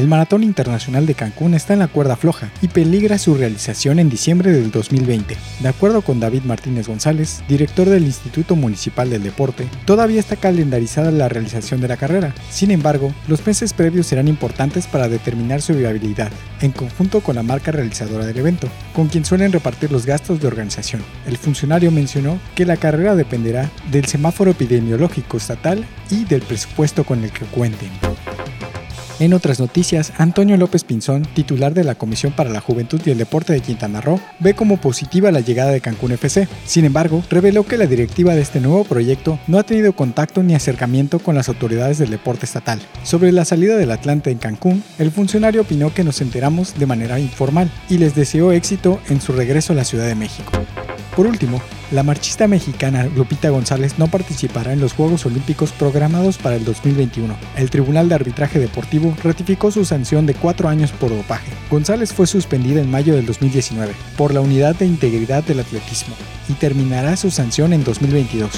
el Maratón Internacional de Cancún está en la cuerda floja y peligra su realización en diciembre del 2020. De acuerdo con David Martínez González, director del Instituto Municipal del Deporte, todavía está calendarizada la realización de la carrera. Sin embargo, los meses previos serán importantes para determinar su viabilidad, en conjunto con la marca realizadora del evento, con quien suelen repartir los gastos de organización. El funcionario mencionó que la carrera dependerá del semáforo epidemiológico estatal y del presupuesto con el que cuenten. En otras noticias, Antonio López Pinzón, titular de la Comisión para la Juventud y el Deporte de Quintana Roo, ve como positiva la llegada de Cancún FC. Sin embargo, reveló que la directiva de este nuevo proyecto no ha tenido contacto ni acercamiento con las autoridades del deporte estatal. Sobre la salida del Atlante en Cancún, el funcionario opinó que nos enteramos de manera informal y les deseó éxito en su regreso a la Ciudad de México. Por último, la marchista mexicana Lupita González no participará en los Juegos Olímpicos programados para el 2021. El Tribunal de Arbitraje Deportivo ratificó su sanción de cuatro años por dopaje. González fue suspendida en mayo del 2019 por la Unidad de Integridad del Atletismo y terminará su sanción en 2022.